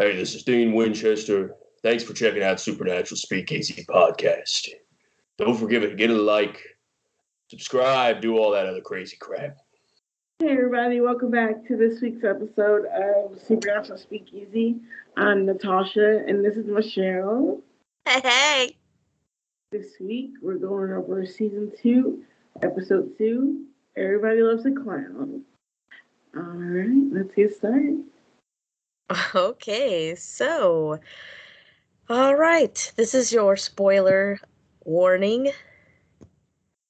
Hey, this is Dean Winchester. Thanks for checking out Supernatural Speakeasy podcast. Don't forget to get a like, subscribe, do all that other crazy crap. Hey everybody, welcome back to this week's episode of Supernatural Speakeasy. I'm Natasha and this is Michelle. Hey, hey. This week we're going over season two, episode two. Everybody loves a clown. All right, let's get started. Okay, so, all right, this is your spoiler warning.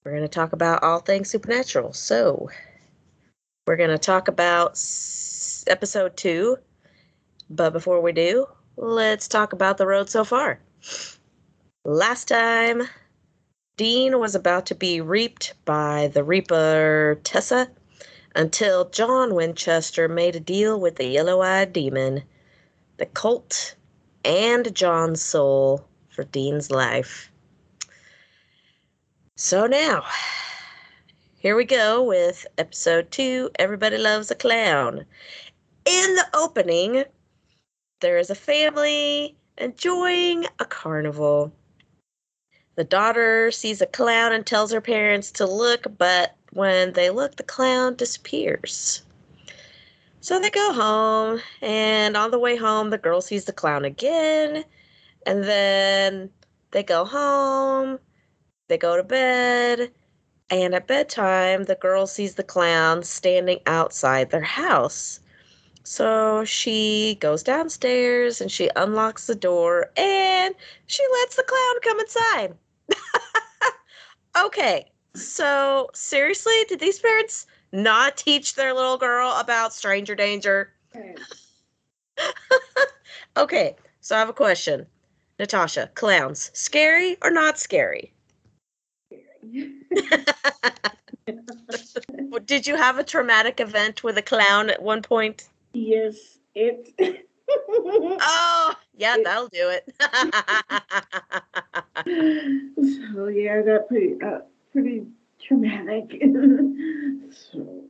We're going to talk about all things supernatural. So, we're going to talk about s- episode two. But before we do, let's talk about the road so far. Last time, Dean was about to be reaped by the Reaper Tessa until John Winchester made a deal with the yellow eyed demon, the Colt, and John's soul for Dean's life. So now, here we go with episode two Everybody Loves a Clown. In the opening, there is a family enjoying a carnival. The daughter sees a clown and tells her parents to look, but when they look, the clown disappears. So they go home, and on the way home, the girl sees the clown again, and then they go home, they go to bed, and at bedtime, the girl sees the clown standing outside their house. So she goes downstairs and she unlocks the door and she lets the clown come inside. okay, so seriously, did these parents not teach their little girl about stranger danger? Okay, okay, so I have a question. Natasha, clowns, scary or not scary? Scary. Did you have a traumatic event with a clown at one point? yes, it's. Oh, yeah, that'll do it. so yeah, I got pretty, uh, pretty traumatic. so.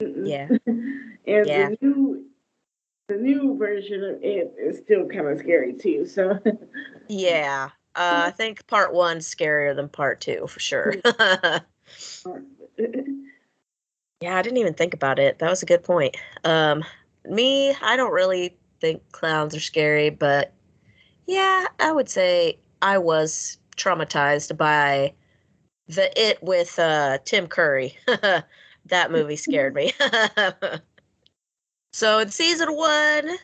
Yeah. and Yeah. the new, the new version of it is still kind of scary too. So. yeah. Uh, I think part one's scarier than part two for sure. yeah, I didn't even think about it. That was a good point. Um, me, I don't really think clowns are scary, but yeah, I would say I was traumatized by the It with uh, Tim Curry. that movie scared me. so in season one,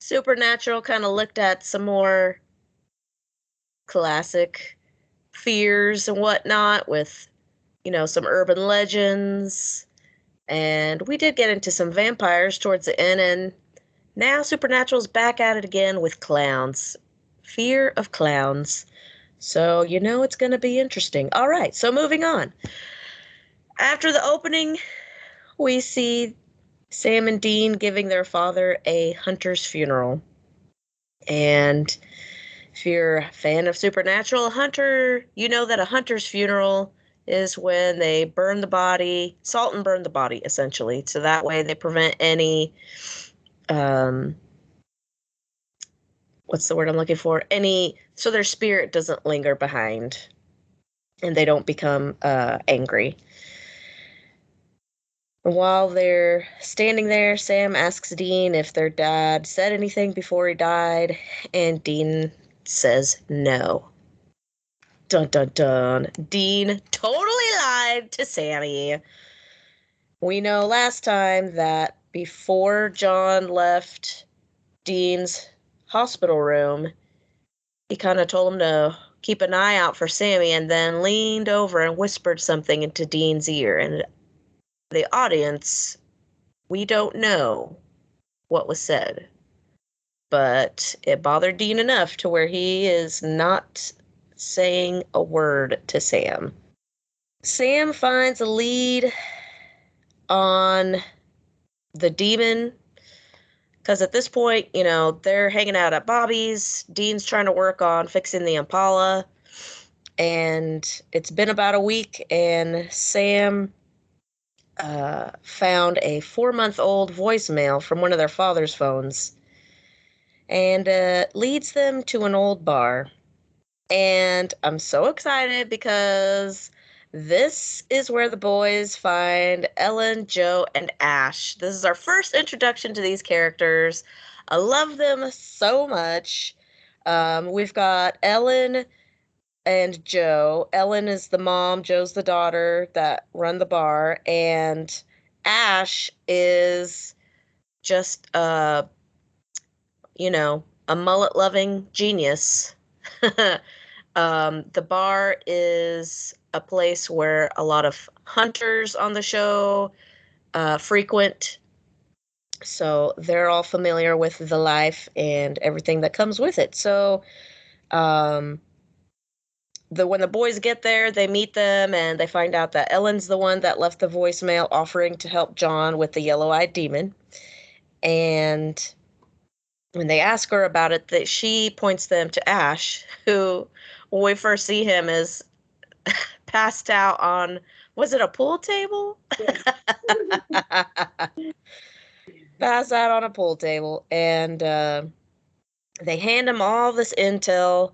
Supernatural kind of looked at some more classic fears and whatnot with, you know, some urban legends. And we did get into some vampires towards the end, and now Supernatural's back at it again with clowns. Fear of clowns. So, you know, it's going to be interesting. All right, so moving on. After the opening, we see Sam and Dean giving their father a hunter's funeral. And if you're a fan of Supernatural, hunter, you know that a hunter's funeral is when they burn the body, salt and burn the body, essentially. So that way they prevent any, um, what's the word I'm looking for? Any, so their spirit doesn't linger behind and they don't become uh, angry. While they're standing there, Sam asks Dean if their dad said anything before he died, and Dean says no. Dun dun dun. Dean totally lied to Sammy. We know last time that before John left Dean's hospital room, he kind of told him to keep an eye out for Sammy and then leaned over and whispered something into Dean's ear. And the audience, we don't know what was said, but it bothered Dean enough to where he is not saying a word to Sam. Sam finds a lead on the demon because at this point, you know, they're hanging out at Bobby's. Dean's trying to work on fixing the Impala. And it's been about a week, and Sam uh, found a four month old voicemail from one of their father's phones. and uh, leads them to an old bar. And I'm so excited because this is where the boys find Ellen, Jo, and Ash. This is our first introduction to these characters. I love them so much. Um, we've got Ellen and Jo. Ellen is the mom, Jo's the daughter that run the bar, and Ash is just uh you know, a mullet loving genius. um, the bar is a place where a lot of hunters on the show uh, frequent. So they're all familiar with the life and everything that comes with it. So, um, the when the boys get there, they meet them and they find out that Ellen's the one that left the voicemail offering to help John with the yellow-eyed demon. And when they ask her about it, that she points them to Ash, who when we first see him is passed out on was it a pool table? Passed out on a pool table, and uh, they hand him all this intel,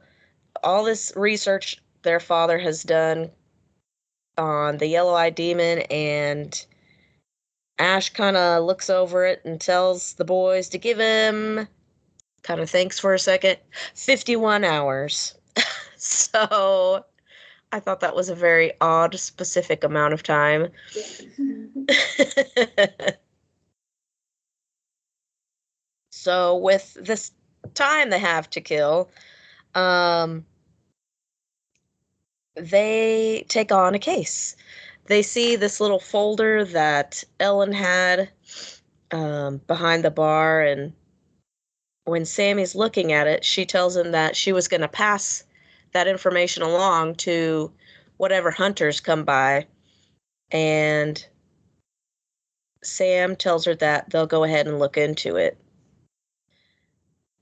all this research their father has done on the yellow eyed demon, and Ash kind of looks over it and tells the boys to give him, kind of thanks for a second, 51 hours. so I thought that was a very odd, specific amount of time. so with this time they have to kill, um, they take on a case. They see this little folder that Ellen had um, behind the bar, and when Sammy's looking at it, she tells him that she was going to pass that information along to whatever hunters come by. And Sam tells her that they'll go ahead and look into it.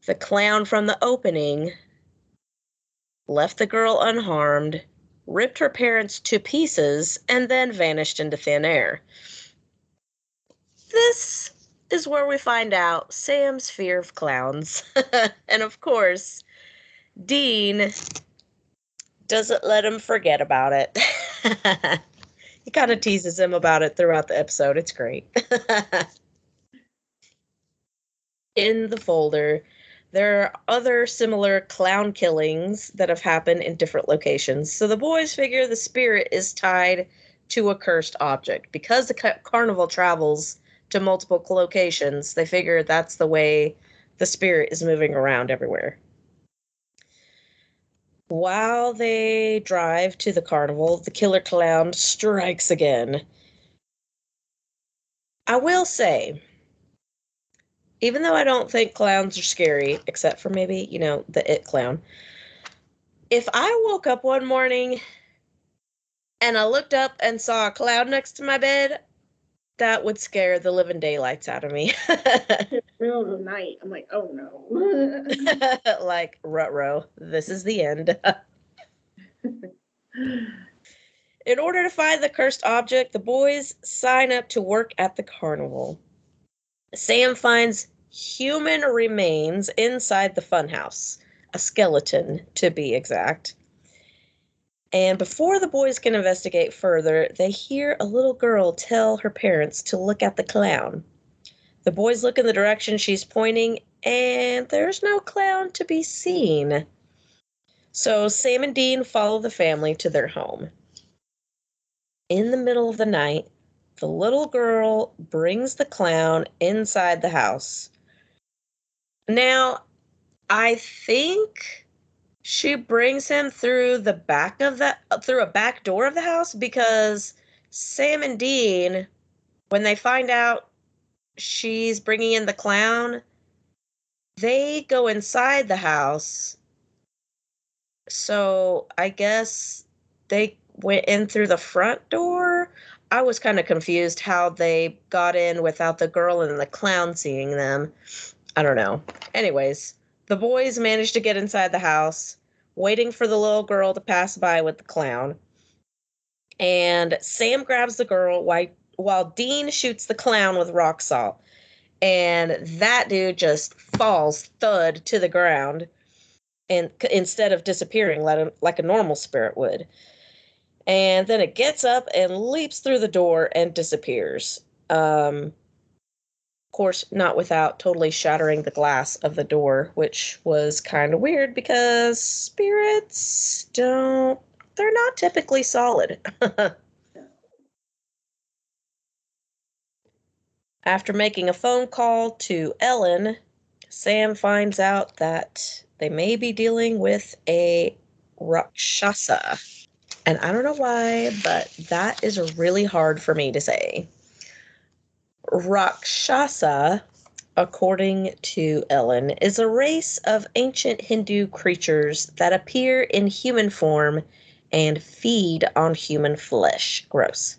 The clown from the opening left the girl unharmed, ripped her parents to pieces, and then vanished into thin air. This is where we find out Sam's fear of clowns. and of course, Dean doesn't let him forget about it. he kind of teases him about it throughout the episode. It's great. in the folder, there are other similar clown killings that have happened in different locations. So the boys figure the spirit is tied to a cursed object. Because the ca- carnival travels to multiple locations, they figure that's the way the spirit is moving around everywhere. While they drive to the carnival, the killer clown strikes again. I will say, even though I don't think clowns are scary, except for maybe, you know, the it clown, if I woke up one morning and I looked up and saw a clown next to my bed, that would scare the living daylights out of me. middle of the night. I'm like, oh no. like, rut this is the end. In order to find the cursed object, the boys sign up to work at the carnival. Sam finds human remains inside the funhouse, a skeleton to be exact. And before the boys can investigate further, they hear a little girl tell her parents to look at the clown. The boys look in the direction she's pointing, and there's no clown to be seen. So Sam and Dean follow the family to their home. In the middle of the night, the little girl brings the clown inside the house. Now, I think she brings him through the back of the through a back door of the house because Sam and Dean when they find out she's bringing in the clown they go inside the house. So I guess they went in through the front door. I was kind of confused how they got in without the girl and the clown seeing them. I don't know. Anyways the boys manage to get inside the house, waiting for the little girl to pass by with the clown. And Sam grabs the girl while, while Dean shoots the clown with rock salt. and that dude just falls thud to the ground and instead of disappearing like a, like a normal spirit would. And then it gets up and leaps through the door and disappears. Um of course not without totally shattering the glass of the door which was kind of weird because spirits don't they're not typically solid After making a phone call to Ellen, Sam finds out that they may be dealing with a Rakshasa. And I don't know why, but that is really hard for me to say. Rakshasa, according to Ellen, is a race of ancient Hindu creatures that appear in human form and feed on human flesh. Gross.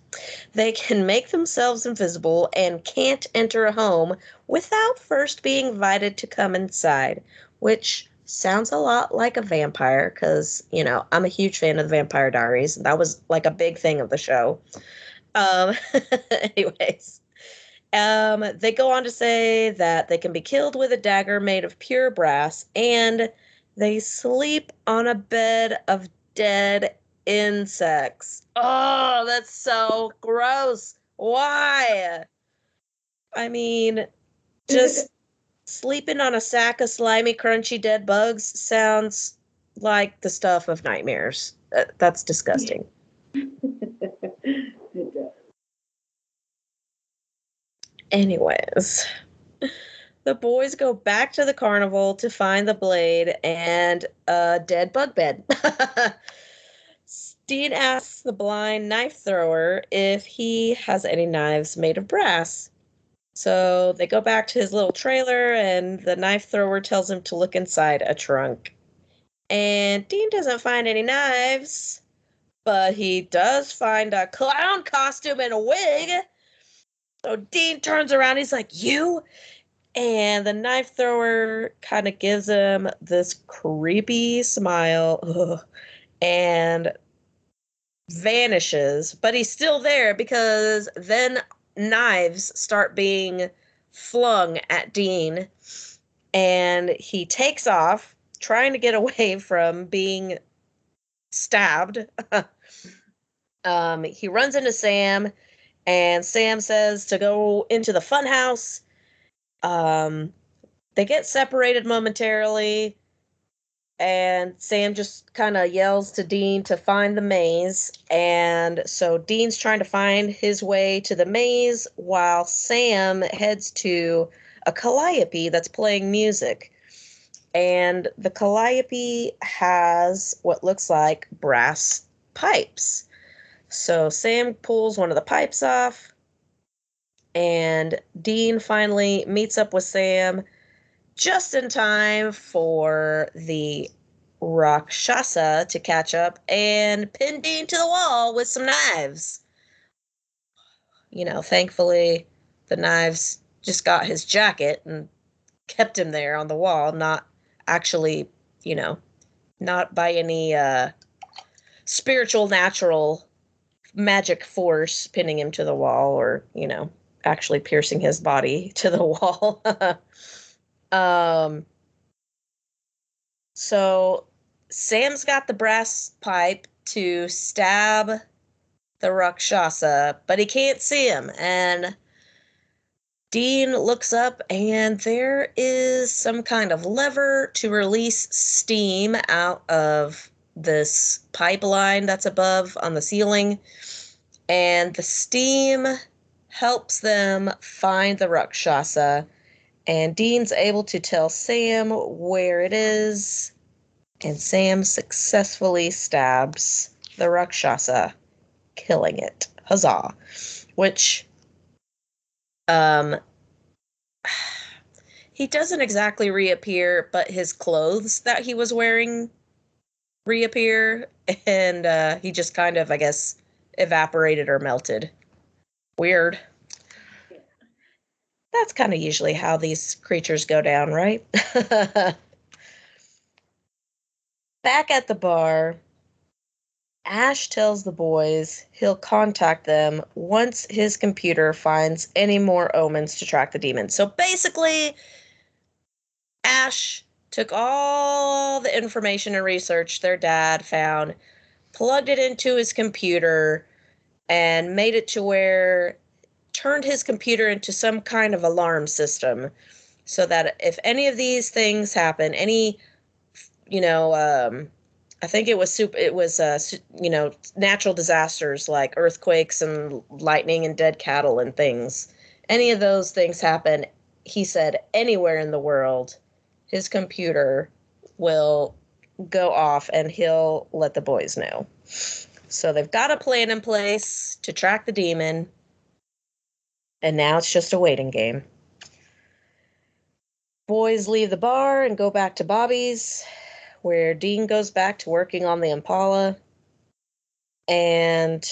They can make themselves invisible and can't enter a home without first being invited to come inside, which sounds a lot like a vampire because, you know, I'm a huge fan of the Vampire Diaries. That was like a big thing of the show. Um, anyways, um, they go on to say that they can be killed with a dagger made of pure brass and they sleep on a bed of dead insects. Oh, that's so gross. Why? I mean, just sleeping on a sack of slimy, crunchy dead bugs sounds like the stuff of nightmares. Uh, That's disgusting. it does. Anyways, the boys go back to the carnival to find the blade and a dead bug bed. Dean asks the blind knife thrower if he has any knives made of brass. So they go back to his little trailer, and the knife thrower tells him to look inside a trunk. And Dean doesn't find any knives, but he does find a clown costume and a wig. So Dean turns around, he's like, You? And the knife thrower kind of gives him this creepy smile ugh, and vanishes, but he's still there because then knives start being flung at Dean and he takes off trying to get away from being stabbed. um, he runs into Sam and Sam says to go into the funhouse. Um, they get separated momentarily, and Sam just kind of yells to Dean to find the maze. And so Dean's trying to find his way to the maze while Sam heads to a calliope that's playing music. And the calliope has what looks like brass pipes. So Sam pulls one of the pipes off, and Dean finally meets up with Sam just in time for the Rakshasa to catch up and pin Dean to the wall with some knives. You know, thankfully, the knives just got his jacket and kept him there on the wall, not actually, you know, not by any uh, spiritual, natural magic force pinning him to the wall or, you know, actually piercing his body to the wall. um, so Sam's got the brass pipe to stab the Rakshasa, but he can't see him. And Dean looks up, and there is some kind of lever to release steam out of this pipeline that's above on the ceiling. And the steam helps them find the Rakshasa. And Dean's able to tell Sam where it is. And Sam successfully stabs the Rakshasa, killing it. Huzzah. Which um he doesn't exactly reappear, but his clothes that he was wearing reappear and uh he just kind of, I guess, evaporated or melted. Weird. That's kind of usually how these creatures go down, right? Back at the bar, Ash tells the boys he'll contact them once his computer finds any more omens to track the demon. So basically, Ash took all the information and research their dad found, plugged it into his computer, and made it to where turned his computer into some kind of alarm system so that if any of these things happen, any you know, um, I think it was super. It was uh, you know, natural disasters like earthquakes and lightning and dead cattle and things. Any of those things happen, he said, anywhere in the world, his computer will go off and he'll let the boys know. So they've got a plan in place to track the demon, and now it's just a waiting game. Boys leave the bar and go back to Bobby's where Dean goes back to working on the Impala. And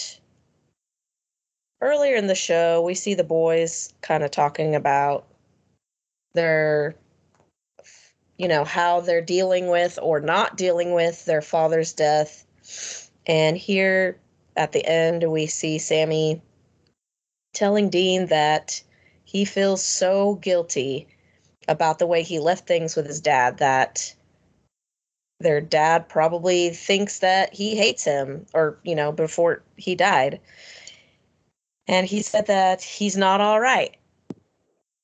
earlier in the show, we see the boys kind of talking about their, you know, how they're dealing with or not dealing with their father's death. And here at the end, we see Sammy telling Dean that he feels so guilty about the way he left things with his dad that their dad probably thinks that he hates him or you know before he died. And he said that he's not all right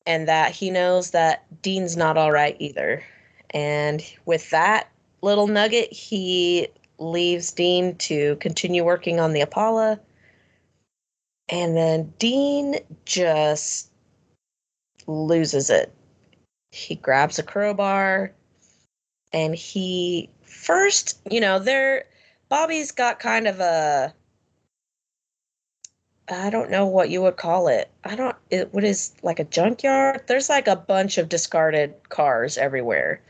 and that he knows that dean's not all right either. And with that little nugget he leaves dean to continue working on the Impala and then dean just loses it he grabs a crowbar and he first, you know, there Bobby's got kind of a I don't know what you would call it. I don't it what is like a junkyard? There's like a bunch of discarded cars everywhere.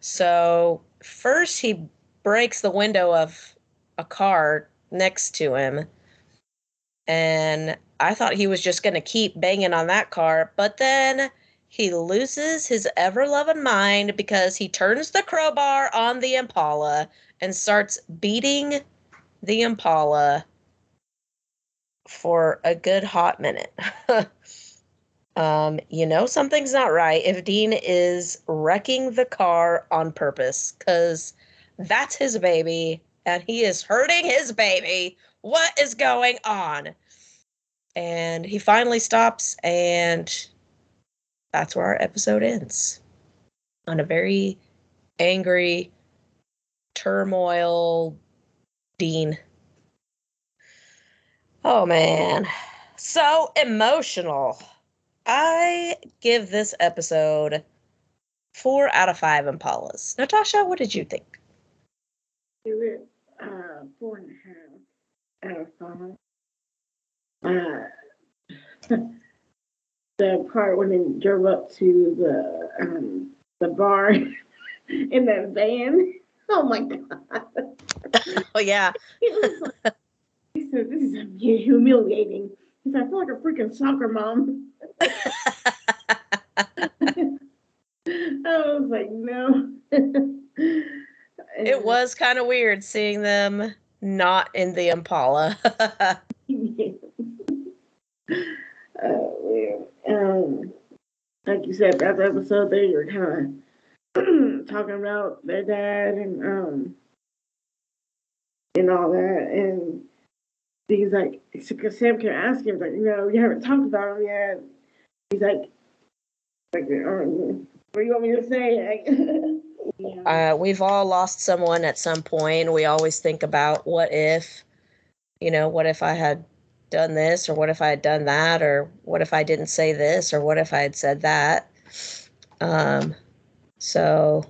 So, first he breaks the window of a car next to him. And I thought he was just going to keep banging on that car, but then he loses his ever loving mind because he turns the crowbar on the Impala and starts beating the Impala for a good hot minute. um, you know, something's not right if Dean is wrecking the car on purpose because that's his baby and he is hurting his baby. What is going on? And he finally stops and that's where our episode ends. On a very angry turmoil dean. Oh man. So emotional. I give this episode four out of five impalas. Natasha what did you think? It uh, four and a half out of five. Uh, the part when they drove up to the um, the bar in that van. Oh my god! oh yeah like, he said, "This is humiliating." He said, "I feel like a freaking soccer mom." I was like, no. it was kind of weird seeing them not in the Impala. Oh, um, like you said, that episode there, you were kind of talking about their dad and um and all that, and he's like, because Sam can ask him, like, you know, you haven't talked about him yet. He's like, like, um, what do you want me to say? yeah. uh, we've all lost someone at some point. We always think about what if, you know, what if I had done this or what if I had done that or what if I didn't say this or what if I had said that. Um, so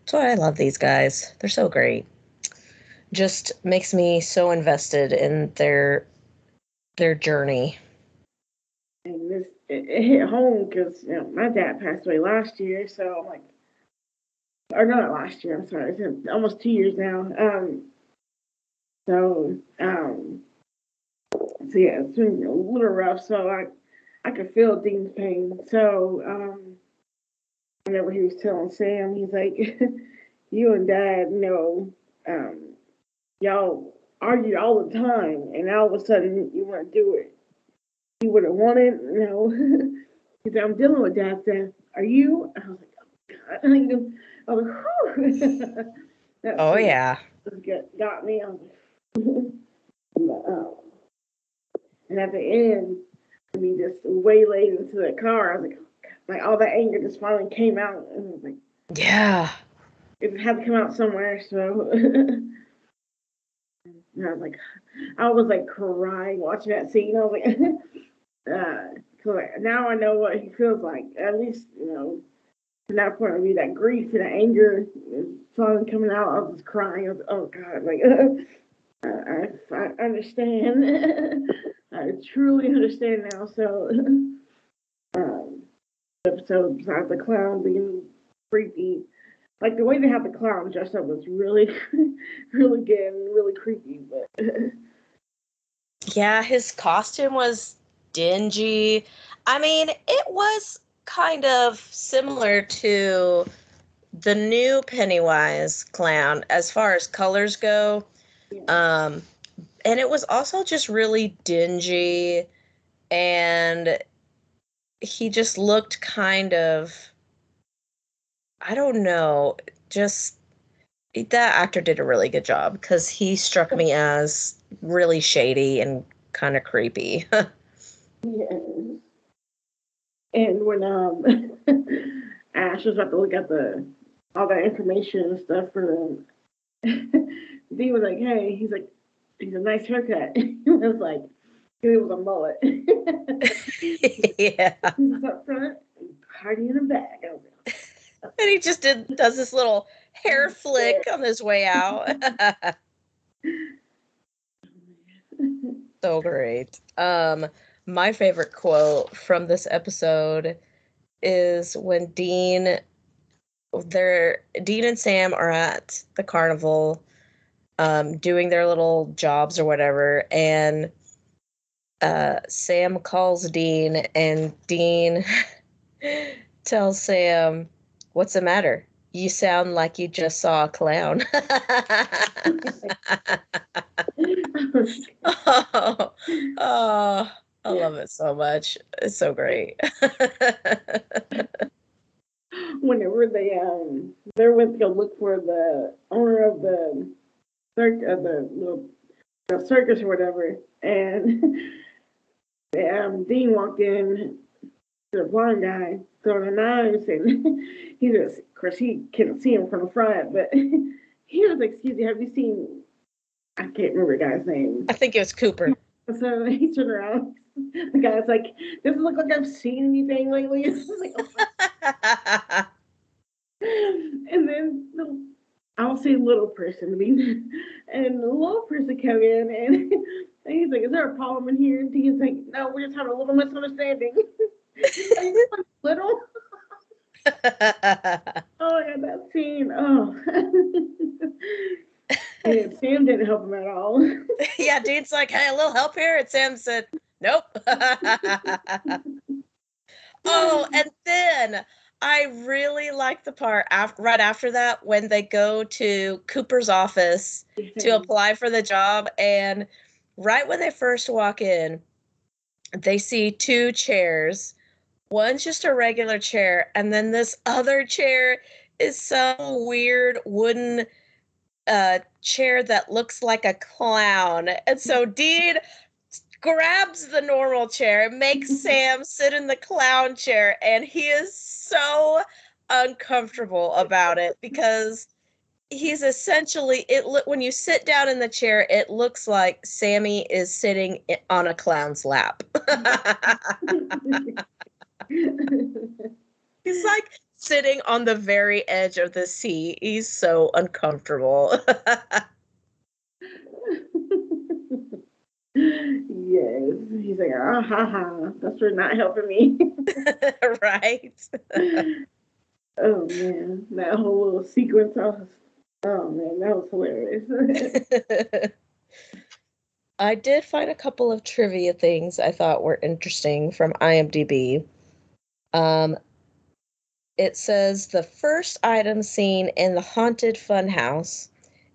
that's why I love these guys. They're so great. Just makes me so invested in their their journey. And this it, it hit home because you know my dad passed away last year, so I'm like, or not last year. I'm sorry, it's almost two years now. Um, so um, so yeah, it's been a little rough. So I, I could feel Dean's pain. So um, whenever he was telling Sam, he's like, "You and Dad you know um, y'all argued all the time, and all of a sudden you want to do it. You would have wanted, you know. he said, I'm dealing with dad's death. Are you? I was like, oh, God. I was like, Oh scene yeah. got, got me. I was like, but, um, and at the end, when he just waylaid into the car, I was like, like all that anger just finally came out, and I was like, Yeah. it had to come out somewhere. So and I was like, I was like crying watching that scene. I was like, uh, 'cause, now I know what he feels like. At least you know, from that point of view, that grief and that anger is finally coming out. I was just crying. I was, oh God, like I, I, I understand. I truly understand now. So, um, episode besides the clown being creepy like the way they have the clown dressed up was really, really good and really creepy. But Yeah, his costume was dingy. I mean, it was kind of similar to the new Pennywise clown as far as colors go. Um, and it was also just really dingy and he just looked kind of I don't know, just that actor did a really good job because he struck me as really shady and kind of creepy. yeah. And when um Ash was about to look at the all that information and stuff for them, Dee was like, "Hey," he's like, "He's a nice haircut." it was like it was a mullet. yeah. He's up front, and Cardi in the back. I was like, And he just did does this little hair flick on his way out. so great. Um my favorite quote from this episode is when Dean they're Dean and Sam are at the carnival um doing their little jobs or whatever. And uh Sam calls Dean and Dean tells Sam what's the matter? You sound like you just saw a clown. Oh, oh I love it so much. It's so great. Whenever they um they went to go look for the owner of the circ of the little the circus or whatever, and um Dean walked in the blind guy throwing the knives, and he just of course he couldn't see him from the front, but he was like, "Excuse me, have you seen?" I can't remember the guy's name. I think it was Cooper So he turned around. The guy's like, "Doesn't look like I've seen anything lately." Like, "Oh and then the, I'll say little person. I mean, and the little person come in and, and he's like, "Is there a problem in here?" And Dean's like, "No, we're just having a little misunderstanding." Are you little? Oh yeah, that scene. Oh. and Sam didn't help him at all. yeah, Dean's like, hey, a little help here. And Sam said, nope. oh, and then I really like the part after, right after that when they go to Cooper's office to apply for the job. And right when they first walk in, they see two chairs. One's just a regular chair, and then this other chair is some weird wooden uh, chair that looks like a clown. And so Dean grabs the normal chair, and makes Sam sit in the clown chair, and he is so uncomfortable about it because he's essentially it look when you sit down in the chair it looks like sammy is sitting on a clown's lap. He's like sitting on the very edge of the sea he's so uncomfortable yes. He's like, ah ha ha. That's for not helping me. right oh man. That whole little sequence I was oh man, that was hilarious. I did find a couple of trivia things I thought were interesting from IMDb. Um, it says the first item seen in the haunted funhouse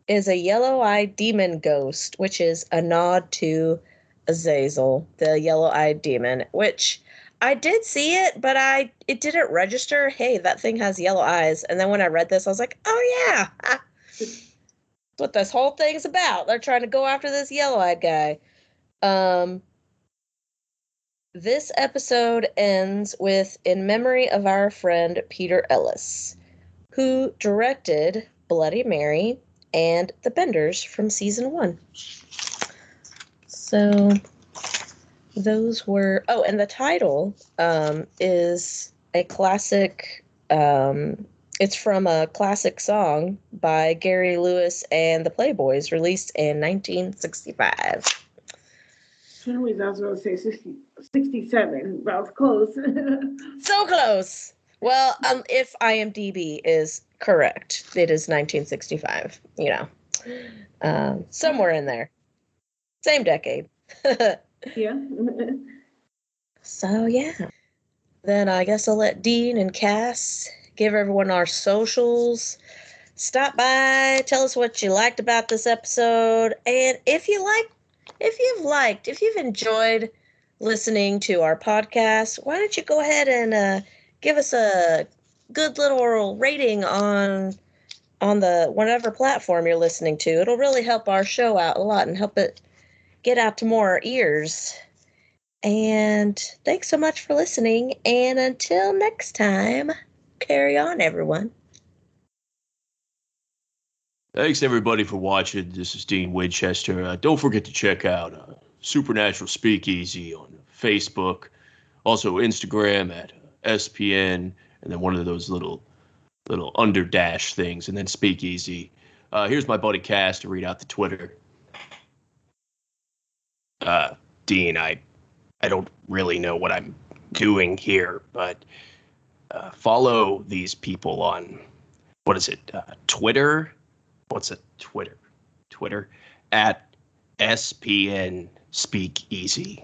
is a yellow eyed demon ghost, which is a nod to Azazel, the yellow eyed demon, which I did see it, but I it didn't register. Hey, that thing has yellow eyes. And then when I read this, I was like, oh yeah, that's what this whole thing's about. They're trying to go after this yellow eyed guy. Um, this episode ends with in memory of our friend Peter Ellis, who directed Bloody Mary and The Benders from season one. So those were oh and the title um, is a classic um, it's from a classic song by gary lewis and the playboys released in 1965 Anyways, I was going to say 60, 67, but I was close. so close well um, if imdb is correct it is 1965 you know um, somewhere in there same decade yeah. So yeah. Then I guess I'll let Dean and Cass give everyone our socials. Stop by, tell us what you liked about this episode, and if you like, if you've liked, if you've enjoyed listening to our podcast, why don't you go ahead and uh, give us a good little rating on on the whatever platform you're listening to. It'll really help our show out a lot and help it get out to more ears. And thanks so much for listening. And until next time, carry on, everyone. Thanks everybody for watching. This is Dean Winchester. Uh, don't forget to check out uh, Supernatural Speakeasy on Facebook, also Instagram at SPN, and then one of those little little under dash things, and then Speakeasy. Uh, here's my buddy Cass to read out the Twitter. Uh, Dean, I I don't really know what I'm doing here, but uh, follow these people on what is it? Uh, Twitter. What's it? Twitter. Twitter at SPN Speak Easy.